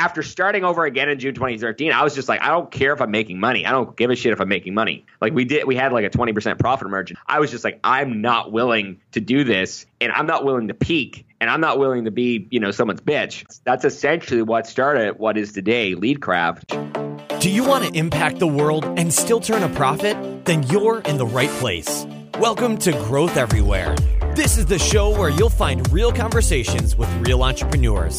after starting over again in June 2013, I was just like, I don't care if I'm making money. I don't give a shit if I'm making money. Like we did, we had like a 20% profit margin. I was just like, I'm not willing to do this, and I'm not willing to peak, and I'm not willing to be, you know, someone's bitch. That's essentially what started what is today Leadcraft. Do you want to impact the world and still turn a profit? Then you're in the right place. Welcome to Growth Everywhere. This is the show where you'll find real conversations with real entrepreneurs.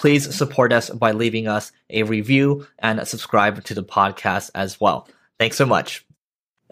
please support us by leaving us a review and subscribe to the podcast as well. Thanks so much.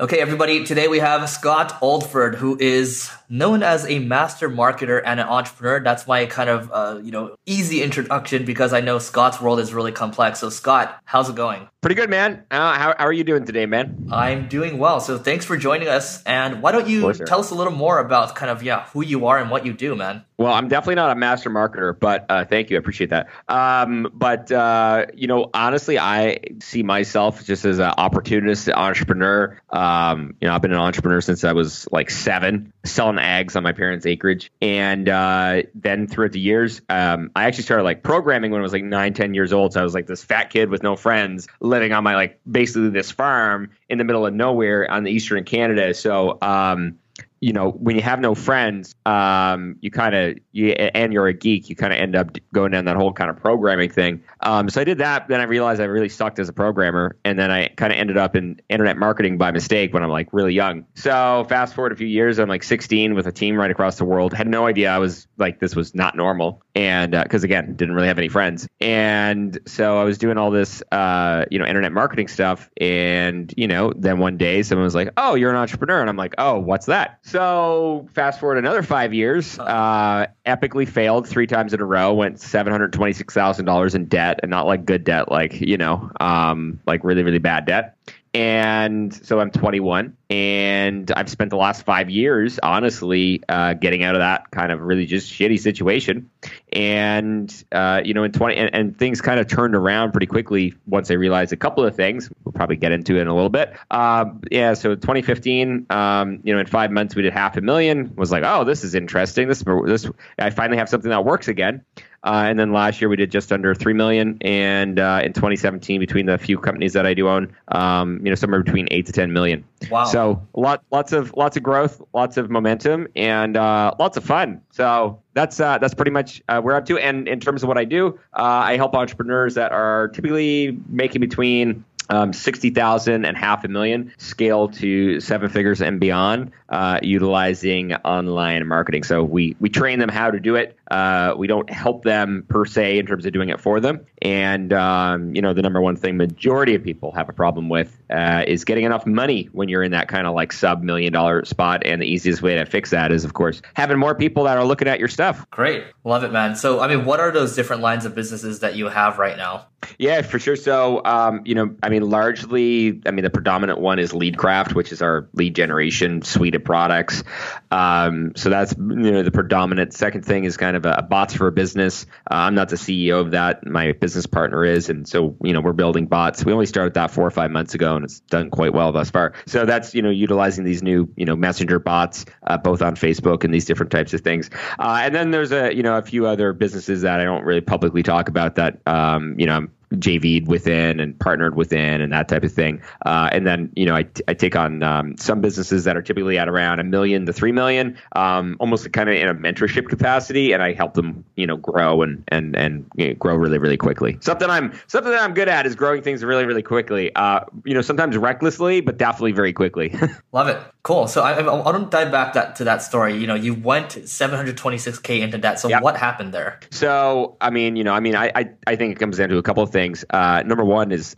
Okay, everybody, today we have Scott Oldford, who is known as a master marketer and an entrepreneur. That's my kind of, uh, you know, easy introduction because I know Scott's world is really complex. So, Scott, how's it going? Pretty good, man. Uh, how, how are you doing today, man? I'm doing well. So, thanks for joining us. And why don't you course, tell us a little more about kind of, yeah, who you are and what you do, man? Well, I'm definitely not a master marketer, but uh, thank you. I appreciate that. Um, but, uh, you know, honestly, I see myself just as an opportunist entrepreneur. Um, you know, I've been an entrepreneur since I was like seven, selling eggs on my parents' acreage. And uh, then throughout the years, um, I actually started like programming when I was like nine, 10 years old. So I was like this fat kid with no friends living on my like basically this farm in the middle of nowhere on the eastern Canada. So, um, you know, when you have no friends, um, you kind of, you, and you're a geek, you kind of end up going down that whole kind of programming thing. Um, so I did that. Then I realized I really sucked as a programmer. And then I kind of ended up in internet marketing by mistake when I'm like really young. So fast forward a few years, I'm like 16 with a team right across the world. Had no idea I was like, this was not normal. And because uh, again, didn't really have any friends. And so I was doing all this, uh, you know, internet marketing stuff. And, you know, then one day someone was like, oh, you're an entrepreneur. And I'm like, oh, what's that? So fast forward another five years, uh, epically failed three times in a row, went seven hundred twenty six thousand dollars in debt, and not like good debt, like you know, um, like really really bad debt and so I'm 21, and I've spent the last five years, honestly, uh, getting out of that kind of really just shitty situation. And uh, you know, in 20, and, and, things kind of turned around pretty quickly once I realized a couple of things. We'll probably get into it in a little bit. Um, yeah, so 2015, um, you know, in five months we did half a million. Was like, oh, this is interesting. This, this, I finally have something that works again. Uh, and then last year we did just under three million, and uh, in 2017, between the few companies that I do own, um, you know, somewhere between eight to ten million. Wow! So lot, lots of lots of growth, lots of momentum, and uh, lots of fun. So that's uh, that's pretty much uh, where I'm to. And in terms of what I do, uh, I help entrepreneurs that are typically making between um, 60,000 and half a million scale to seven figures and beyond uh, utilizing online marketing. So we, we train them how to do it. Uh, we don't help them per se in terms of doing it for them. And, um, you know, the number one thing majority of people have a problem with uh, is getting enough money when you're in that kind of like sub million dollar spot. And the easiest way to fix that is, of course, having more people that are looking at your stuff. Great. Love it, man. So, I mean, what are those different lines of businesses that you have right now? Yeah, for sure. So, um, you know, I mean, largely, I mean, the predominant one is Leadcraft, which is our lead generation suite of products. Um, so that's you know the predominant. Second thing is kind of a, a bots for a business. Uh, I'm not the CEO of that. My business partner is, and so you know we're building bots. We only started that four or five months ago, and it's done quite well thus far. So that's you know utilizing these new you know messenger bots uh, both on Facebook and these different types of things. Uh, and then there's a you know a few other businesses that I don't really publicly talk about that um, you know I'm JV'd within and partnered within and that type of thing. Uh, and then, you know, I, t- I take on um, some businesses that are typically at around a million to three million, um, almost kind of in a mentorship capacity, and I help them, you know, grow and and and you know, grow really really quickly. Something I'm something that I'm good at is growing things really really quickly. Uh, you know, sometimes recklessly, but definitely very quickly. Love it. Cool. So I, I, I want to dive back that, to that story. You know, you went 726k into debt. So yep. what happened there? So I mean, you know, I mean, I, I I think it comes down to a couple of things things. Uh, number one is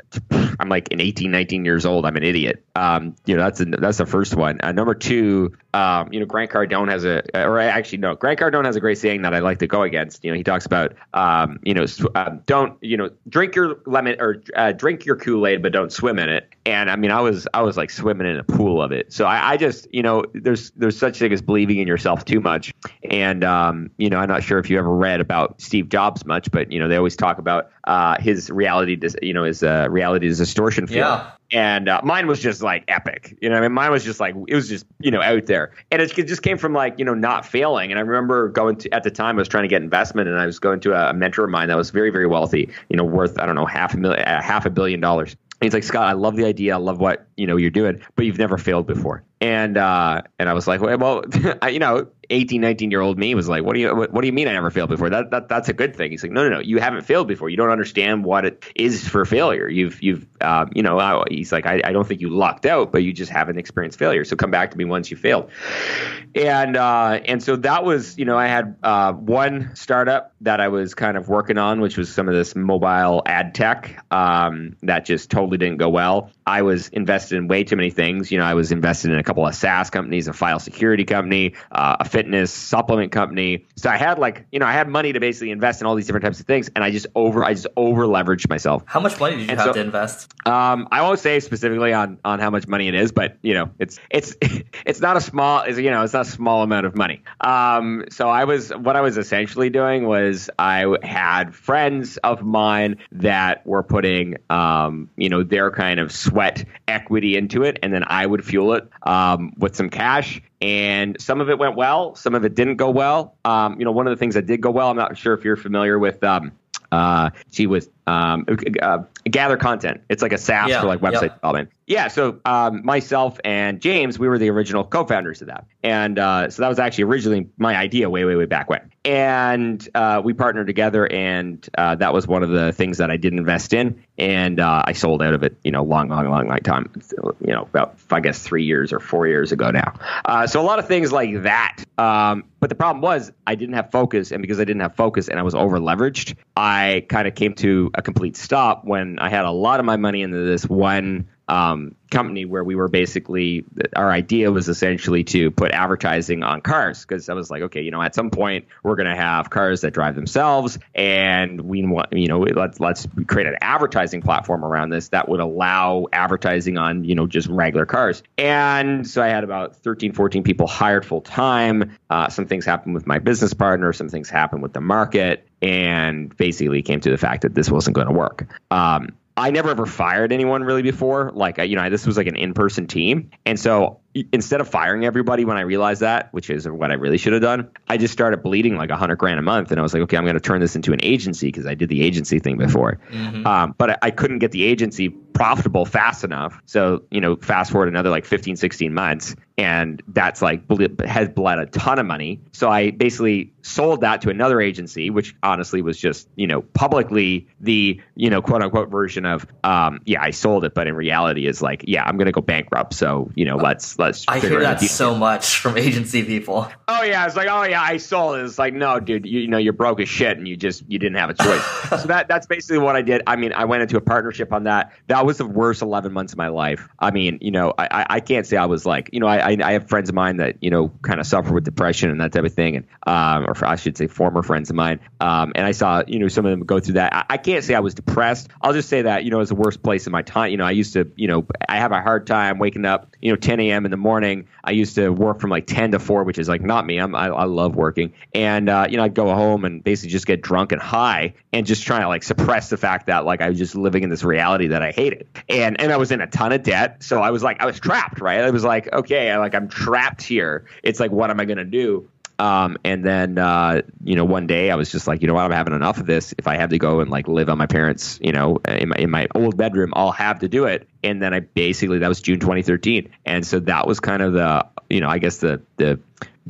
I'm like an 18, 19 years old. I'm an idiot. Um, you know, that's a, that's the first one. Uh, number two, um, you know, Grant Cardone has a, or actually no, Grant Cardone has a great saying that I like to go against. You know, he talks about, um, you know, uh, don't, you know, drink your lemon or uh, drink your Kool Aid, but don't swim in it. And I mean, I was, I was like swimming in a pool of it. So I, I just, you know, there's, there's such a thing as believing in yourself too much. And, um, you know, I'm not sure if you ever read about Steve Jobs much, but you know, they always talk about uh, his reality, dis- you know, his uh, reality distortion field. Yeah. And uh, mine was just like epic, you know. I mean, mine was just like it was just you know out there, and it just came from like you know not failing. And I remember going to at the time I was trying to get investment, and I was going to a, mentor of mine that was very very wealthy, you know, worth I don't know half a million, uh, half a billion dollars. And he's like, Scott, I love the idea. I love what you know you're doing, but you've never failed before. And uh, and I was like, well, well I, you know, 18, 19 year old me was like, what do you what, what, do you mean I never failed before? That, that that's a good thing. He's like, no, no, no, you haven't failed before. You don't understand what it is for failure. You've you've uh, you know, he's like, I, I don't think you lucked out, but you just haven't experienced failure. So come back to me once you failed. And uh, and so that was, you know, I had uh, one startup that I was kind of working on, which was some of this mobile ad tech um, that just totally didn't go well. I was invested in way too many things. You know, I was invested in a couple of SaaS companies, a file security company, uh, a fitness supplement company. So I had like, you know, I had money to basically invest in all these different types of things, and I just over, I just over leveraged myself. How much money did you And have so- to invest? Um, I won't say specifically on on how much money it is, but you know, it's it's it's not a small, it's, you know, it's not a small amount of money. Um, so I was what I was essentially doing was I had friends of mine that were putting, um, you know, their kind of sweat equity into it, and then I would fuel it um, with some cash. And some of it went well, some of it didn't go well. Um, you know, one of the things that did go well, I'm not sure if you're familiar with. Um, uh, she was um, uh, GatherContent. It's like a SaaS Yeah, for like website yep. development. Yeah. So um, myself and James, we were the original co-founders of that, and uh, so that was actually originally my idea way, way, way back when. And uh, we partnered together, and uh, that was one of the things that I did invest in, and uh, I sold out of it. You know, long, long, long, long time. You know, about I guess three years or four years ago now. Uh, so a lot of things like that. Um, but the problem was I didn't have focus, and because I didn't have focus and I was over leveraged, I kind of came to a complete stop when I had a lot of my money into this one um, company where we were basically our idea was essentially to put advertising on cars because I was like, okay, you know, at some point we're going to have cars that drive themselves, and we want, you know, let's let's create an advertising platform around this that would allow advertising on, you know, just regular cars. And so I had about 13, 14 people hired full time. Uh, some things happened with my business partner, some things happened with the market, and basically came to the fact that this wasn't going to work. Um, I never ever fired anyone really before. Like, you know, this was like an in person team. And so instead of firing everybody when I realized that, which is what I really should have done, I just started bleeding like a hundred grand a month. And I was like, okay, I'm going to turn this into an agency because I did the agency thing before. Um, but I, I couldn't get the agency profitable fast enough. So, you know, fast forward another like 15, 16 months. And that's like ble- has bled a ton of money. So I basically sold that to another agency, which honestly was just, you know, publicly the, you know, quote unquote version of, um, yeah, I sold it, but in reality is like, yeah, I'm going to go bankrupt. So, you know, let's, let's, I figure hear that deal. so much from agency people. Oh yeah, it's like oh yeah, I sold it. It's like no, dude, you, you know you're broke as shit, and you just you didn't have a choice. so that that's basically what I did. I mean, I went into a partnership on that. That was the worst 11 months of my life. I mean, you know, I I, I can't say I was like, you know, I I, I have friends of mine that you know kind of suffer with depression and that type of thing, and um, or I should say former friends of mine. Um, and I saw you know some of them go through that. I, I can't say I was depressed. I'll just say that you know it was the worst place in my time. You know, I used to you know I have a hard time waking up you know 10 a.m. in the morning. I used to work from like 10 to 4, which is like not me. I'm, I, I love working. And, uh, you know, I'd go home and basically just get drunk and high and just trying to like suppress the fact that like I was just living in this reality that I hated. And, and I was in a ton of debt. So I was like, I was trapped, right? I was like, okay, I, like I'm trapped here. It's like, what am I going to do? Um, and then, uh, you know, one day I was just like, you know what, I'm having enough of this. If I have to go and like live on my parents, you know, in my, in my old bedroom, I'll have to do it. And then I basically, that was June 2013. And so that was kind of the, you know, I guess the, the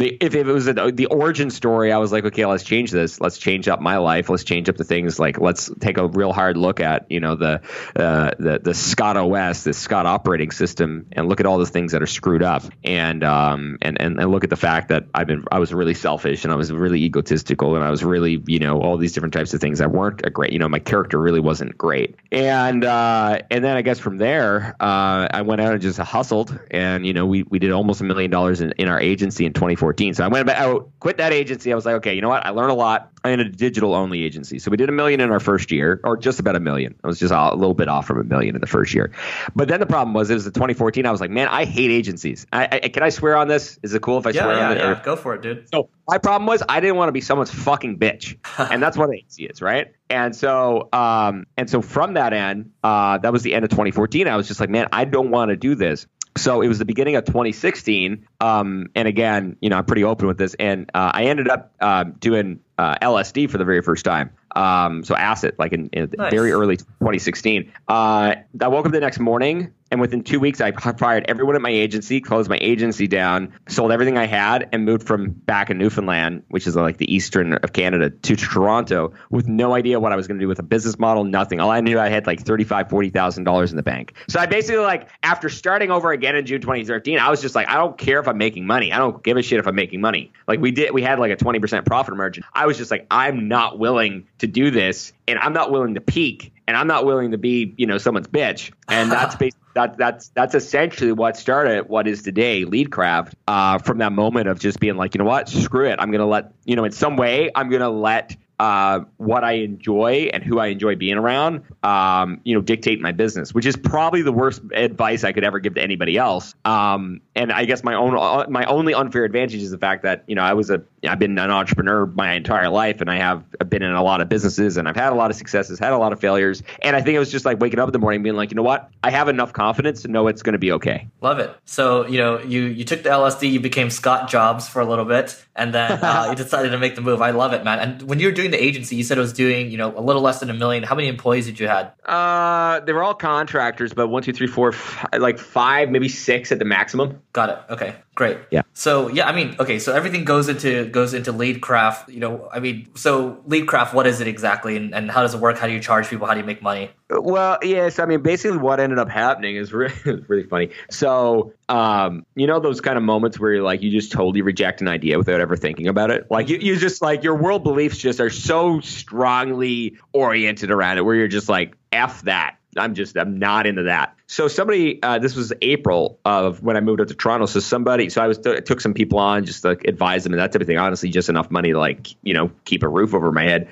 the, if it was a, the origin story, I was like, okay, let's change this. Let's change up my life. Let's change up the things. Like, let's take a real hard look at you know the uh, the the Scott OS, the Scott operating system, and look at all the things that are screwed up, and um and, and and look at the fact that I've been I was really selfish and I was really egotistical and I was really you know all these different types of things that weren't a great. You know, my character really wasn't great, and uh, and then I guess from there, uh, I went out and just hustled, and you know we we did almost a million dollars in, in our agency in 2014. So I went out, quit that agency. I was like, okay, you know what? I learned a lot. I in a digital only agency. So we did a million in our first year, or just about a million. I was just a little bit off from a million in the first year. But then the problem was, it was the 2014. I was like, man, I hate agencies. I, I, can I swear on this? Is it cool if I yeah, swear yeah, on it? Yeah, Or- go for it, dude. so my problem was I didn't want to be someone's fucking bitch, and that's what an agency is, right? And so, um, and so from that end, uh, that was the end of 2014. I was just like, man, I don't want to do this. So it was the beginning of 2016, um, and again, you know, I'm pretty open with this, and uh, I ended up um, doing uh, LSD for the very first time. Um, so acid, like in, in Nice. very early 2016. Uh, I woke up the next morning, and within two weeks, I fired everyone at my agency, closed my agency down, sold everything I had, and moved from back in Newfoundland, which is like the eastern of Canada, to Toronto with no idea what I was going to do with a business model, nothing. All I knew I had like thirty-five, forty thousand dollars in the bank. So I basically like after starting over again in June 2013, I was just like, I don't care if I'm making money. I don't give a shit if I'm making money. Like we did, we had like a 20% profit margin. I was just like, I'm not willing to do this, and I'm not willing to peak, and I'm not willing to be, you know, someone's bitch. And that's basically. That, that's that's essentially what started what is today Leadcraft. Uh, from that moment of just being like, you know what, screw it, I'm gonna let you know in some way I'm gonna let uh, what I enjoy and who I enjoy being around, um, you know, dictate my business, which is probably the worst advice I could ever give to anybody else. Um, and I guess my own uh, my only unfair advantage is the fact that you know I was a I've been an entrepreneur my entire life, and I have been in a lot of businesses, and I've had a lot of successes, had a lot of failures, and I think it was just like waking up in the morning, being like, you know what, I have enough confidence to know it's going to be okay. Love it. So you know, you you took the LSD, you became Scott Jobs for a little bit, and then uh, you decided to make the move. I love it, man. And when you were doing the agency, you said it was doing you know a little less than a million. How many employees did you had? Uh, they were all contractors, but one, two, three, four, f- like five, maybe six at the maximum. Got it. Okay, great. Yeah. So yeah, I mean, okay, so everything goes into goes into lead craft. You know, I mean, so lead craft, what is it exactly, and, and how does it work? How do you charge people? How do you make money? Well, yes. I mean, basically, what ended up happening is really, really funny. So, um, you know, those kind of moments where you're like, you just totally reject an idea without ever thinking about it. Like, you, you just like your world beliefs just are so strongly oriented around it, where you're just like, f that. I'm just, I'm not into that. So somebody, uh, this was April of when I moved up to Toronto. So somebody, so I was took some people on just to advise them and that type of thing. Honestly, just enough money to like you know keep a roof over my head.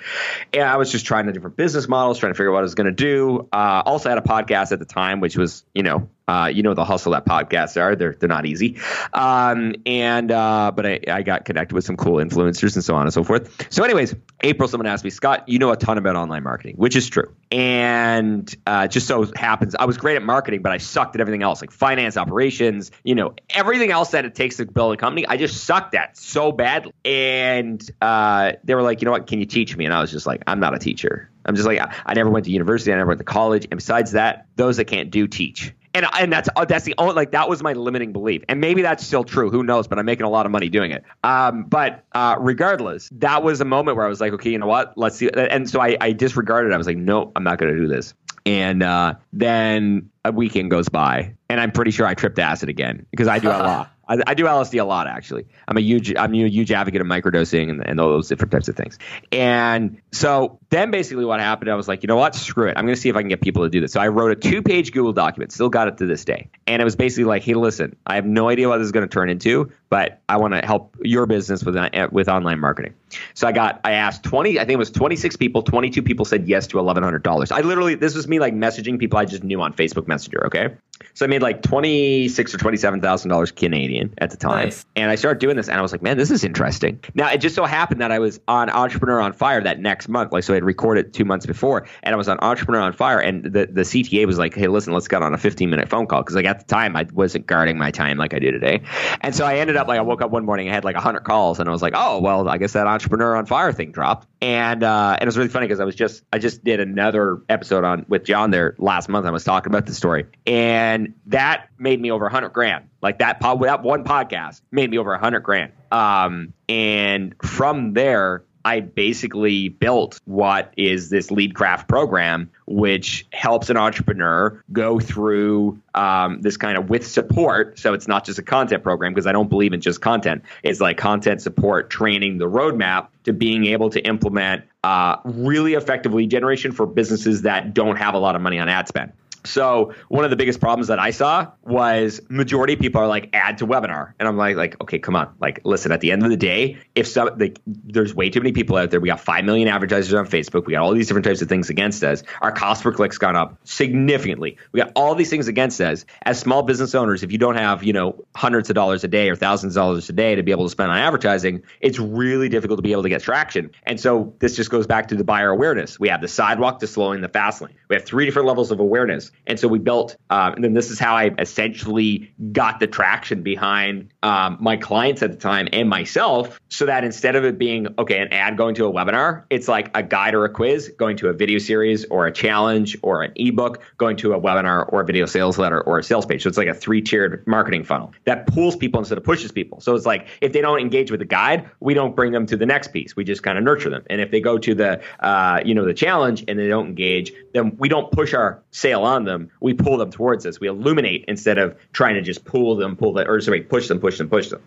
And I was just trying the different business models, trying to figure out what I was going to do. Uh, also had a podcast at the time, which was you know uh, you know the hustle that podcasts are. They're they're not easy. Um, and uh, but I, I got connected with some cool influencers and so on and so forth. So, anyways, April, someone asked me, Scott, you know a ton about online marketing, which is true. And uh, just so happens, I was great at marketing, but I sucked at everything else, like finance, operations, you know, everything else that it takes to build a company. I just sucked at so badly. And uh, they were like, you know what? Can you teach me? And I was just like, I'm not a teacher. I'm just like, I, I never went to university. I never went to college. And besides that, those that can't do teach. And, and that's uh, that's the only like that was my limiting belief, and maybe that's still true. Who knows? But I'm making a lot of money doing it. Um, but uh, regardless, that was a moment where I was like, okay, you know what? Let's see. And so I, I disregarded. it. I was like, no, I'm not going to do this. And uh, then a weekend goes by, and I'm pretty sure I tripped acid again because I do a lot. I, I do LSD a lot, actually. I'm a huge, I'm a huge advocate of microdosing and, and all those different types of things. And so then basically what happened, I was like, you know what? Screw it. I'm going to see if I can get people to do this. So I wrote a two page Google document, still got it to this day. And it was basically like, hey, listen, I have no idea what this is going to turn into, but I want to help your business with, uh, with online marketing. So I got, I asked 20, I think it was 26 people, 22 people said yes to $1,100. I literally, this was me like messaging people I just knew on Facebook Messenger. Okay. So I made like twenty six or twenty seven thousand dollars Canadian at the time, Nice. and I started doing this, and I was like, "Man, this is interesting." Now it just so happened that I was on Entrepreneur on Fire that next month, like so I had recorded two months before, and I was on Entrepreneur on Fire, and the the CTA was like, "Hey, listen, let's get on a fifteen minute phone call," because like at the time I wasn't guarding my time like I do today, and so I ended up like I woke up one morning, I had like hundred calls, and I was like, "Oh, well, I guess that Entrepreneur on Fire thing dropped, and uh, and it was really funny because I was just I just did another episode on with John there last month. I was talking about the story, and that made me over a hundred grand. Like that pod, that one podcast made me over a hundred grand. Um, and from there, I basically built what is this lead craft program, which helps an entrepreneur go through um, this kind of with support. So it's not just a content program because I don't believe in just content. It's like content support, training, the roadmap to being able to implement uh, really effective lead generation for businesses that don't have a lot of money on ad spend. So one of the biggest problems that I saw was majority of people are like add to webinar, and I'm like, like okay, come on, like listen. At the end of the day, if some like there's way too many people out there, we got five million advertisers on Facebook, we got all these different types of things against us. Our cost per click's gone up significantly. We got all these things against us. As small business owners, if you don't have you know hundreds of dollars a day or thousands of dollars a day to be able to spend on advertising, it's really difficult to be able to get traction. And so this just goes back to the buyer awareness. We have the sidewalk to slowing the fast lane. We have three different levels of awareness. And so we built, um, and then this is how I essentially got the traction behind um, my clients at the time and myself, so that instead of it being, okay, an ad going to a webinar, it's like a guide or a quiz going to a video series or a challenge or an ebook going to a webinar or a video sales letter or a sales page. So it's like a three tiered marketing funnel that pulls people instead of pushes people. So it's like if they don't engage with the guide, we don't bring them to the next piece. We just kind of nurture them. And if they go to the, uh, you know, the challenge and they don't engage, then we don't push our sale on them. We pull them towards us. We illuminate instead of trying to just pull them, pull them, or sorry, push them, push them, push them.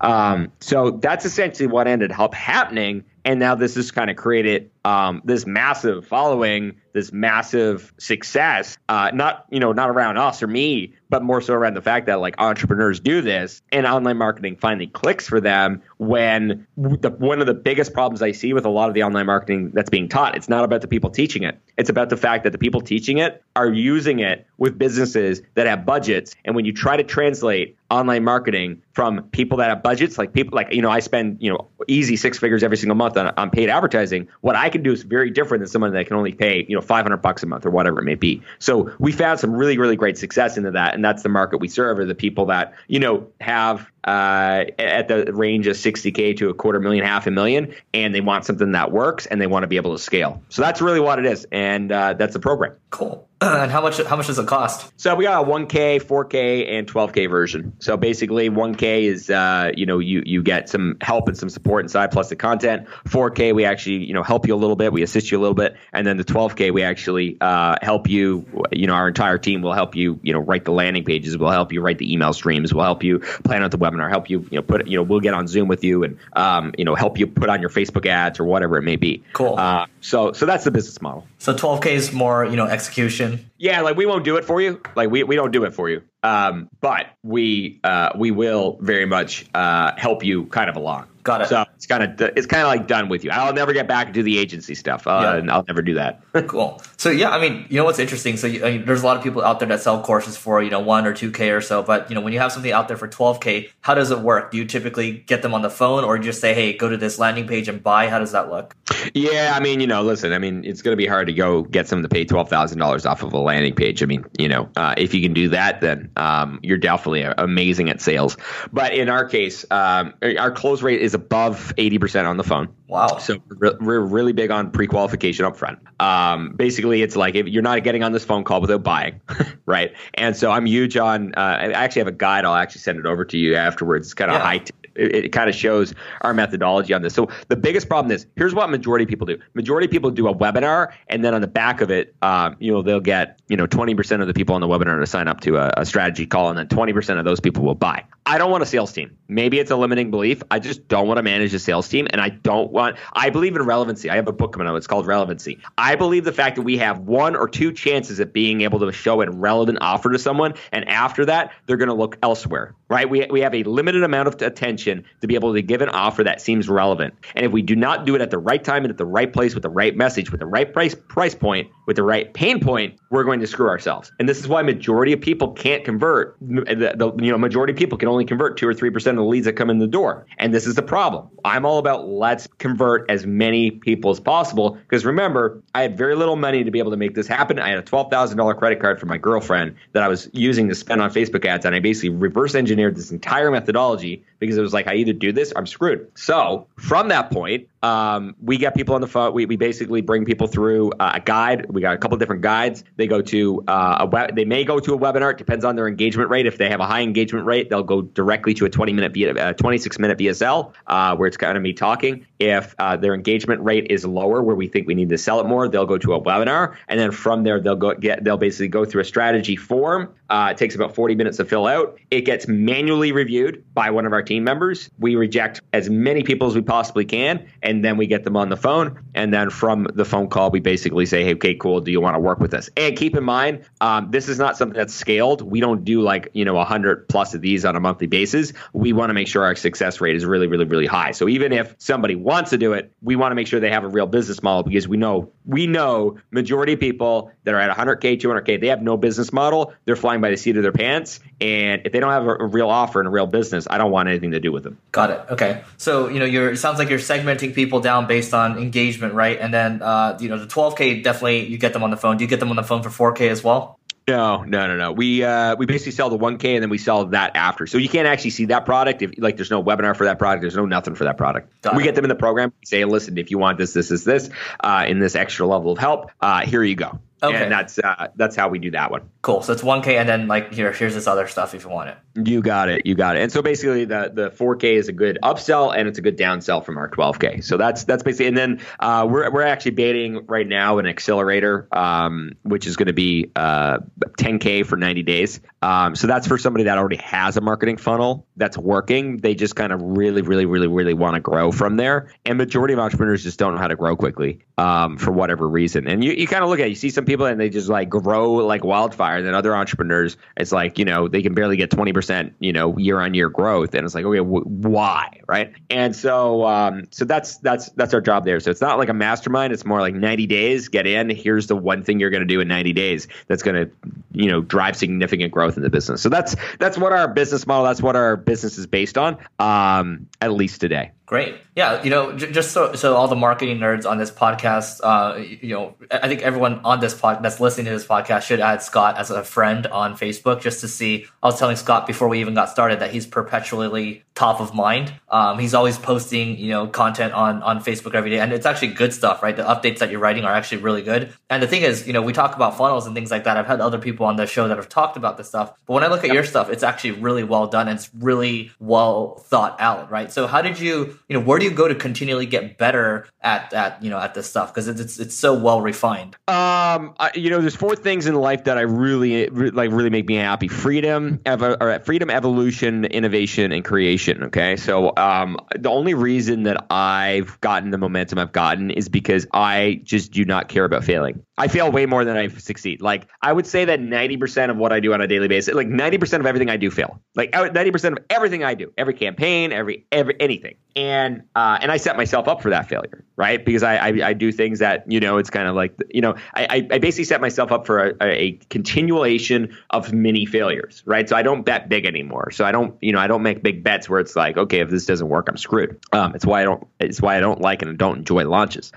Um, so that's essentially what ended up happening. And now this has kind of created um, this massive following, this massive success. Uh, not you know not around us or me, but more so around the fact that like entrepreneurs do this, and online marketing finally clicks for them. When the, one of the biggest problems I see with a lot of the online marketing that's being taught, it's not about the people teaching it. It's about the fact that the people teaching it are using it with businesses that have budgets, and when you try to translate online marketing from people that have budgets, like people like you know I spend you know easy six figures every single month on, on paid advertising. What I can do is very different than someone that can only pay you know 500 bucks a month or whatever it may be. So we found some really really great success into that, and that's the market we serve are the people that you know have uh, at the range of 60k to a quarter million, half a million, and they want something that works and they want to be able to scale. So that's really what it is, and uh, that's the program. Cool. and how much how much does it cost? So we got a 1K, 4K, and 12K version. So basically, 1K is uh, you know you you get some help and some support inside plus the content. 4K we actually you know help you a little bit, we assist you a little bit, and then the 12K we actually uh, help you. You know our entire team will help you you know write the landing pages, we'll help you write the email streams, we'll help you plan out the webinar, help you you know put you know we'll get on Zoom with you and um, you know help you put on your Facebook ads or whatever it may be. Cool. Uh, so so that's the business model. So 12k is more you know execution. Yeah, like we won't do it for you. Like we, we don't do it for you. Um, but we uh, we will very much uh, help you kind of along. Got it. So it's kind of it's kind of like done with you. I'll never get back into the agency stuff. Uh, Yeah. and I'll never do that. cool. So yeah, I mean, you know what's interesting? So you, I mean, there's a lot of people out there that sell courses for you know one or two k or so, but you know when you have something out there for 12k, how does it work? Do you typically get them on the phone, or just say, hey, go to this landing page and buy? How does that look? yeah, I mean, you know, listen, I mean, it's going to be hard to go get someone to pay twelve thousand dollars off of a landing page. I mean, you know, uh, if you can do that, then um, you're definitely amazing at sales. But in our case, um, our close rate is above eighty percent on the phone. Wow. So we're, really big on pre-qualification up front. Um, basically, it's like if you're not getting on this phone call without buying, right? And so I'm huge on. Uh, I actually have a guide. I'll actually send it over to you afterwards. It's kind of Yeah. high. T- it, it kind of shows our methodology on this. So the biggest problem is here's what majority of people do. Majority of people do a webinar, and then on the back of it, um, you know, they'll get you know 20% of the people on the webinar to sign up to a, a strategy call, and then 20% of those people will buy. I don't want a sales team. Maybe it's a limiting belief. I just don't want to manage a sales team, and I don't want. I believe in relevancy. I have a book coming out. It's called Relevancy. I believe the fact that we have one or two chances at being able to show a relevant offer to someone, and after that, they're going to look elsewhere. Right? We we have a limited amount of attention to be able to give an offer that seems relevant, and if we do not do it at the right time and at the right place with the right message, with the right price price point, with the right pain point, we're going to screw ourselves. And this is why majority of people can't convert. The, the you know majority of people can only convert two or three percent of the leads that come in the door, and this is the problem. I'm all about let's convert as many people as possible because remember, I had very little money to be able to make this happen. I had a twelve thousand dollar credit card for my girlfriend that I was using to spend on Facebook ads, and I basically reverse engineered this entire methodology because it was like I either do this, or I'm screwed. So from that point. Um, we get people on the phone. We, we basically bring people through uh, a guide. We got a couple different guides. They go to uh, a web, they may go to a webinar. It depends on their engagement rate. If they have a high engagement rate, they'll go directly to a 20 minute, uh, 26 minute VSL uh, where it's kind of me talking. If uh, their engagement rate is lower, where we think we need to sell it more, they'll go to a webinar, and then from there they'll go get they'll basically go through a strategy form. Uh, it takes about 40 minutes to fill out. It gets manually reviewed by one of our team members. We reject as many people as we possibly can, and then we get them on the phone. And then from the phone call, we basically say, "Hey, okay, cool. Do you want to work with us?" And keep in mind, um, this is not something that's scaled. We don't do like you know 100 plus of these on a monthly basis. We want to make sure our success rate is really, really, really high. So even if somebody wants to do it, we want to make sure they have a real business model because we know we know majority of people that are at 100k, 200k, they have no business model. They're flying by the seat of their pants, and if they don't have a, a real offer and a real business, I don't want anything to do with them. Got it. Okay. So you know, you're it sounds like you're segmenting people down based on engagement, right? And then uh, you know, the 12k definitely you get them on the phone. Do you get them on the phone for 4k as well? No, no, no, no. We uh, we basically sell the 1K and then we sell that after. So you can't actually see that product if like there's no webinar for that product. There's no nothing for that product. Got we it. get them in the program. We say, listen, if you want this, this is this, uh, in this extra level of help, uh, here you go. Okay. And that's uh, that's how we do that one. Cool. So it's 1K and then like here here's this other stuff if you want it. You got it. You got it. And so basically the the 4K is a good upsell and it's a good downsell from our 12K. So that's that's basically and then uh, we're we're actually baiting right now an accelerator um, which is going to be uh, 10K for 90 days. Um, so that's for somebody that already has a marketing funnel that's working. They just kind of really really really really want to grow from there. And majority of entrepreneurs just don't know how to grow quickly um, for whatever reason. And you you kind of look at it, you see some people and they just like grow like wildfire. Then other entrepreneurs, it's like you know they can barely get twenty percent you know year on year growth, and it's like okay, why, right? And so um, so that's that's that's our job there. So it's not like a mastermind. It's more like ninety days. Get in. Here's the one thing you're going to do in ninety days that's going to you know drive significant growth in the business. So that's that's what our business model. That's what our business is based on. Um, at least today. Great. Yeah, you know, j- just so so all the marketing nerds on this podcast, uh, you know, I think everyone on this pod that's listening to this podcast should add Scott as a friend on Facebook just to see. I was telling Scott before we even got started that he's perpetually top of mind. Um, he's always posting, you know, content on on Facebook every day, and it's actually good stuff, right? The updates that you're writing are actually really good. And the thing is, you know, we talk about funnels and things like that. I've had other people on the show that have talked about this stuff, but when I look at yep. your stuff, it's actually really well done and it's really well thought out, right? So how did you you know, where do you go to continually get better at at you know at this stuff because it's it's so well refined? Um, I, you know, there's four things in life that I really like really make me happy: freedom, ev- or freedom, evolution, innovation, and creation. Okay, so um, the only reason that I've gotten the momentum I've gotten is because I just do not care about failing. I fail way more than I succeed. Like I would say that 90% of what I do on a daily basis, like 90% of everything I do fail. Like 90% of everything I do, every campaign, every every anything. And uh, and I set myself up for that failure, right? Because I I, I do things that you know it's kind of like you know I I basically set myself up for a, a continuation of mini failures, right? So I don't bet big anymore. So I don't you know I don't make big bets where it's like okay if this doesn't work I'm screwed. Um, it's why I don't it's why I don't like and don't enjoy launches.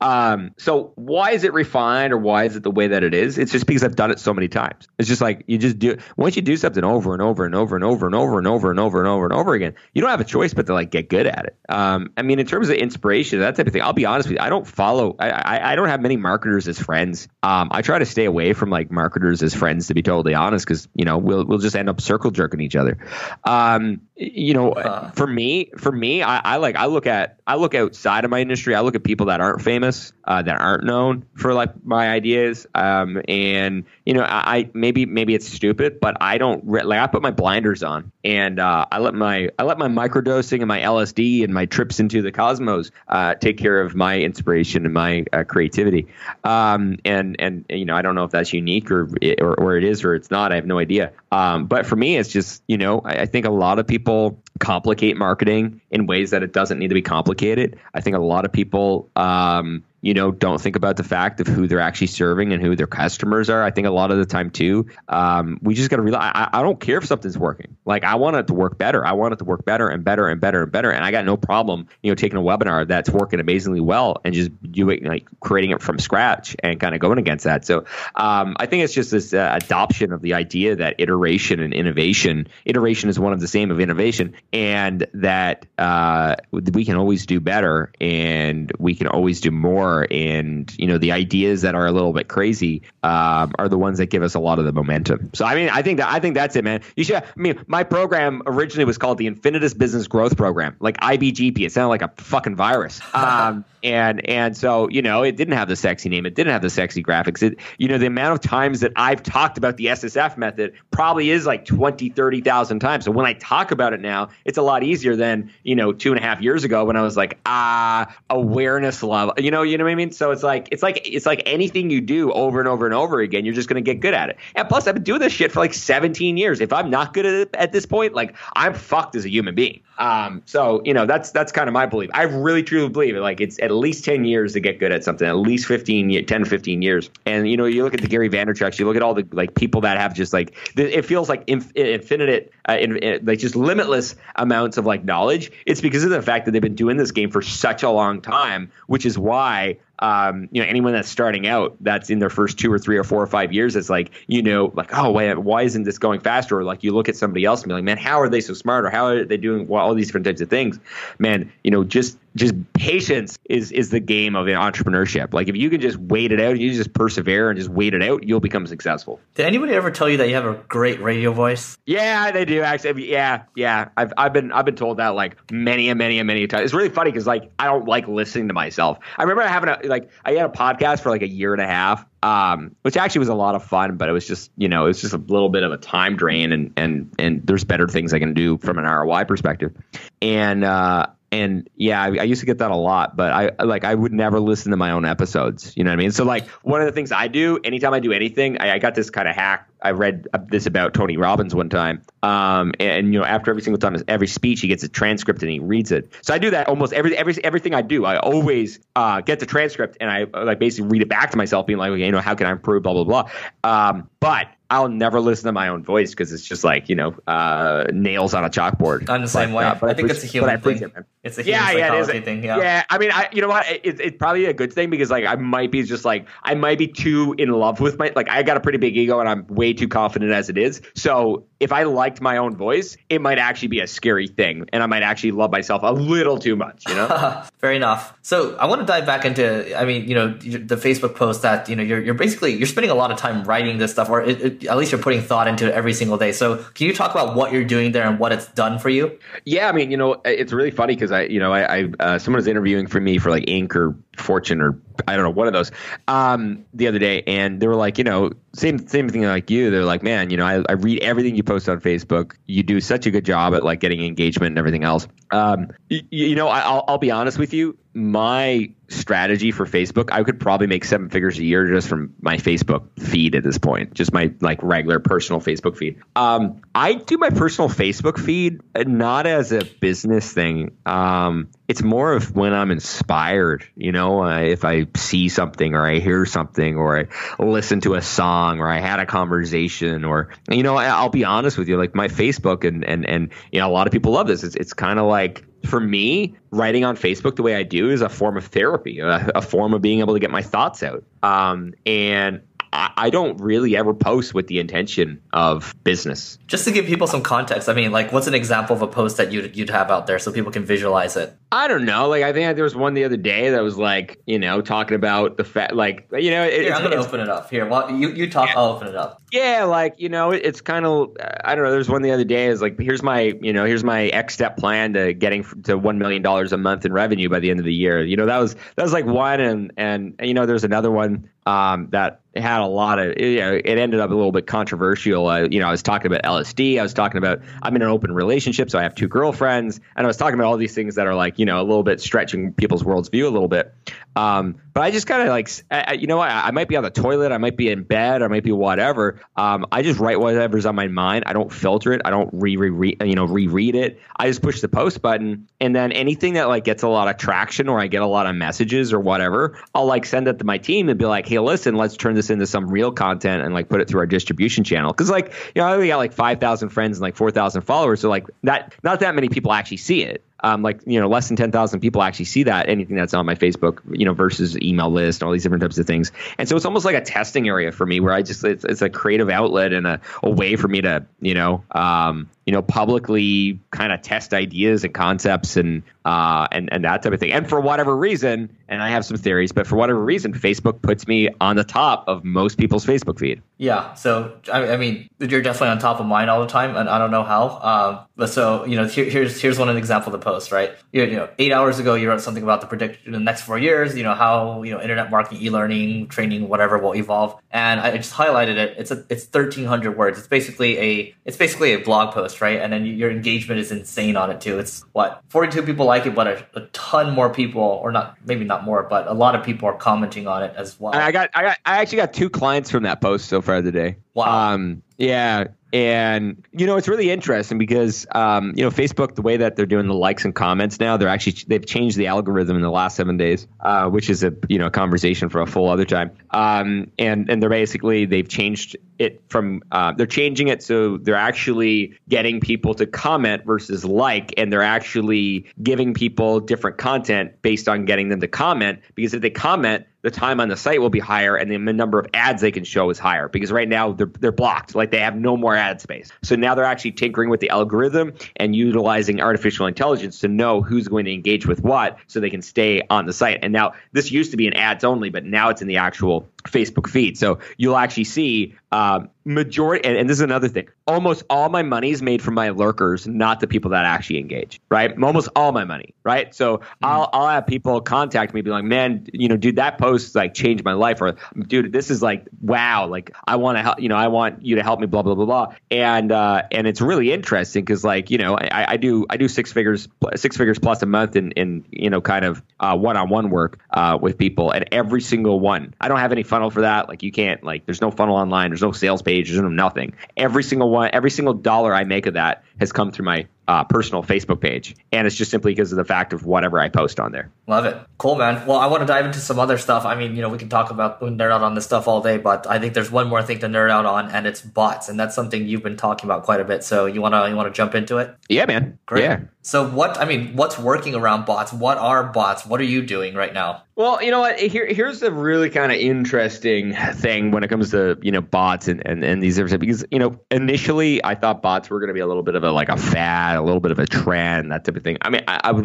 Um, so why is it refined? or why is it the way that it is? It's just because I've done it so many times. It's just like you just do once you do something over and over and over and over and over and over and over and over and over again, you don't have a choice but to like get good at it. Um, I mean, in terms of inspiration, that type of thing, I'll be honest with you, I don't follow. I I, I don't have many marketers as friends. Um, I try to stay away from like marketers as friends to be totally honest, because you know we'll we'll just end up circle jerking each other. Um, you know, uh, for me, for me, I, I, like I look at I look outside of my industry. I look at people that aren't famous, uh, that aren't known for like my ideas. Um, and you know, I, I, maybe maybe it's stupid, but I don't like I put my blinders on and uh, I let my I let my microdosing and my LSD and my trips into the cosmos uh, take care of my inspiration and my uh, creativity. Um, and and you know, I don't know if that's unique or or, or it is or it's not. I have no idea. Um, but for me, it's just you know, I, I think a lot of people complicate marketing in ways that it doesn't need to be complicated. I think a lot of people, um, you know, don't think about the fact of who they're actually serving and who their customers are. I think a lot of the time too, um, we just got to realize I, I, don't care if something's working. Like I want it to work better. I want it to work better and better and better and better. And I got no problem, you know, taking a webinar that's working amazingly well and just doing like creating it from scratch and kind of going against that. So um, I think it's just this uh, adoption of the idea that iteration and innovation, iteration is one of the same of innovation, and that uh, we can always do better and we can always do more. And you know, the ideas that are a little bit crazy um, are the ones that give us a lot of the momentum. So I mean, I think that I think that's it, man. You should. I mean, my program originally was called the Infinitus Business Growth Program, like IBGP. It sounded like a fucking virus. Um, and and so you know, it didn't have the sexy name. It didn't have the sexy graphics. It you know, the amount of times that I've talked about the SSF method probably is like 20, 30,000 times. So when I talk about it now, it's a lot easier than you know two and a half years ago when I was like ah awareness level. You know, you know what I mean. So it's like it's like it's like anything you do over and over and over again, you're just going to get good at it. And plus, I've been doing this shit for like 17 years. If I'm not good at it at this point, like I'm fucked as a human being. Um, so you know that's that's kind of my belief. I really truly believe it. Like it's at least 10 years to get good at something. At least 15, 10 15 years. And you know, you look at the Gary Vaynerchuk's, you look at all the like people that have just like it feels like inf- infinite, uh, in, in, like just limitless amounts of like knowledge. It's because of the fact that they've been doing this game for such a long time, which is why um, you know, anyone that's starting out, that's in their first two or three or four or five years, it's like, you know, like, oh, wait, why isn't this going faster? Or like you look at somebody else and be like, man, how are they so smart? Or how are they doing well, all these different types of things? Man, you know, just just patience is is the game of entrepreneurship. Like if you can just wait it out, you just persevere and just wait it out, you'll become successful. Did anybody ever tell you that you have a great radio voice? Yeah, they do actually. Yeah, yeah. I've I've been I've been told that like many and many and many times. It's really funny because like I don't like listening to myself. I remember having a like I had a podcast for like a year and a half um, which actually was a lot of fun, but it was just you know it was just a little bit of a time drain, and and and there's better things I can do from an ROI perspective, and uh, and yeah, I, I, used to get that a lot, but I like I would never listen to my own episodes. You know what I mean? So like one of the things I do anytime I do anything, I, I got this kind of hack. I read this about Tony Robbins one time, um, and, and, you know after every single time, every speech, he gets a transcript and he reads it. So I do that almost every every everything I do. I always uh, get the transcript and I like basically read it back to myself, being like, okay, you know, how can I improve? Blah blah blah. Um, but I'll never listen to my own voice because it's just like you know uh, nails on a chalkboard. I'm the same but, way. Uh, I, I think it's a human thing. It, it's a human yeah, yeah, it is. thing. Yeah. yeah, I mean, I you know what? It, it's probably a good thing because like I might be just like I might be too in love with my like I got a pretty big ego and I'm way too confident as it is. So if I liked my own voice, it might actually be a scary thing, and I might actually love myself a little too much. You know. Fair enough. So I want to dive back into. I mean, you know, the Facebook post that you know you're you're basically you're spending a lot of time writing this stuff, or it, at least you're putting thought into it every single day. So can you talk about what you're doing there and what it's done for you? Yeah, I mean, you know, it's really funny because I, you know, I, I uh, someone was interviewing for me for like Inc. or Fortune or I don't know one of those um, the other day, and they were like, you know, same same thing like you. They're like, man, you know, I, I read everything you post on Facebook. You do such a good job at like getting engagement and everything else. Um, you, you know, I, I'll, I'll be honest with you my strategy for Facebook, I could probably make seven figures a year just from my Facebook feed at this point, just my like regular personal Facebook feed. Um, I do my personal Facebook feed not as a business thing. Um, it's more of when I'm inspired, you know, uh, if I see something or I hear something or I listen to a song or I had a conversation or, you know, I'll be honest with you, like my Facebook and, and, and, you know, a lot of people love this. It's, it's kind of like, for me, writing on Facebook the way I do is a form of therapy, a, a form of being able to get my thoughts out. Um, and I, don't really ever post with the intention of business. Just to give people some context, I mean, like, what's an example of a post that you'd you'd have out there so people can visualize it? I don't know. Like, I think there was one the other day that was like, you know, talking about the fact, like, you know, it, Here, I'm gonna open it up. Here, well, you you talk, yeah. I'll open it up. Yeah, like you know, it's kind of I don't know. There's one the other day is like, here's my you know, here's my X step plan to getting to one million dollars a month in revenue by the end of the year. You know, that was that was like one, and and you know, there's another one um, that had a lot of you know, it ended up a little bit controversial. You know i was talking about lsd i was talking about i'm in an open relationship so i have two girlfriends and i was talking about all these things that are like you know a little bit stretching people's world's view a little bit. Um, but i just kind of like I, you know I, I, might be on the toilet i might be in bed i might be whatever. Um, i just write whatever's on my mind. I don't filter it. I don't re re you know reread it. I just push the post button and then anything that like gets a lot of traction or i get a lot of messages or whatever i'll like send it to my team and be like hey listen let's turn this this into some real content and like put it through our distribution channel. Cause like, you know, I only got like 5,000 friends and like 4,000 followers. So like that, not that many people actually see it um, like you know less than 10,000 people actually see that anything that's on my Facebook you know versus email list and all these different types of things. And so it's almost like a testing area for me where I just it's, it's a creative outlet and a, a way for me to you know um, you know publicly kind of test ideas and concepts and uh, and and that type of thing. And for whatever reason and I have some theories but for whatever reason Facebook puts me on the top of most people's Facebook feed. Yeah so I, I mean you're definitely on top of mine all the time and I don't know how. Um, but so you know here, here's here's one example of the post, right? You, know, eight hours ago, you wrote something about the prediction in the next four years. You know how you know internet marketing, e-learning, training, whatever will evolve, and I just highlighted it. It's a it's thirteen hundred words. It's basically a it's basically a blog post, right? And then your engagement is insane on it too. It's what forty two people like it, but a, a, ton more people, or not maybe not more, but a lot of people are commenting on it as well. I got I got I actually got two clients from that post so far today. Wow. Um, yeah, and you know, it's really interesting because um, you know, Facebook, the way that they're doing the likes and comments now, they're actually they've changed the algorithm in the last seven days, uh, which is a you know conversation for a full other time. Um, and and they're basically they've changed it from uh, they're changing it so they're actually getting people to comment versus like, and they're actually giving people different content based on getting them to comment because if they comment the time on the site will be higher and the number of ads they can show is higher because right now they're, they're blocked. Like they have no more ad space. So now they're actually tinkering with the algorithm and utilizing artificial intelligence to know who's going to engage with what so they can stay on the site. And now this used to be in ads only but now it's in the actual facebook feed. So you'll actually see uh, majority and, and, this is another thing. Almost all my money is made from my lurkers not the people that actually engage right? Almost all my money right? So mm. I'll, I'll have people contact me be like man you know dude that post like changed my life or dude this is like wow like i want to help you know i want you to help me blah blah blah blah. And uh and it's really interesting because like you know I, I do i do six figures six figures plus a month in in you know kind of uh, one-on-one work uh, with people and every single one i don't have any funnel for that. Like you can't like there's no funnel online. There's no sales page. There's no nothing. Every single one every single dollar i make of that has come through my uh, personal Facebook page, and it's just simply because of the fact of whatever I post on there. Love it, cool, man. Well, I want to dive into some other stuff. I mean, you know, we can talk about nerd out on this stuff all day, but I think there's one more thing to nerd out on, and it's bots, and that's something you've been talking about quite a bit. So you wanna you wanna jump into it? Yeah, man. Great. Yeah. So what? I mean, what's working around bots? What are bots? What are you doing right now? Well, you know what? Here, here's a really kind of interesting thing when it comes to you know bots and and, and these different because you know initially I thought bots were going to be a little bit of a like a fad, a little bit of a trend, that type of thing. I mean, I, I would,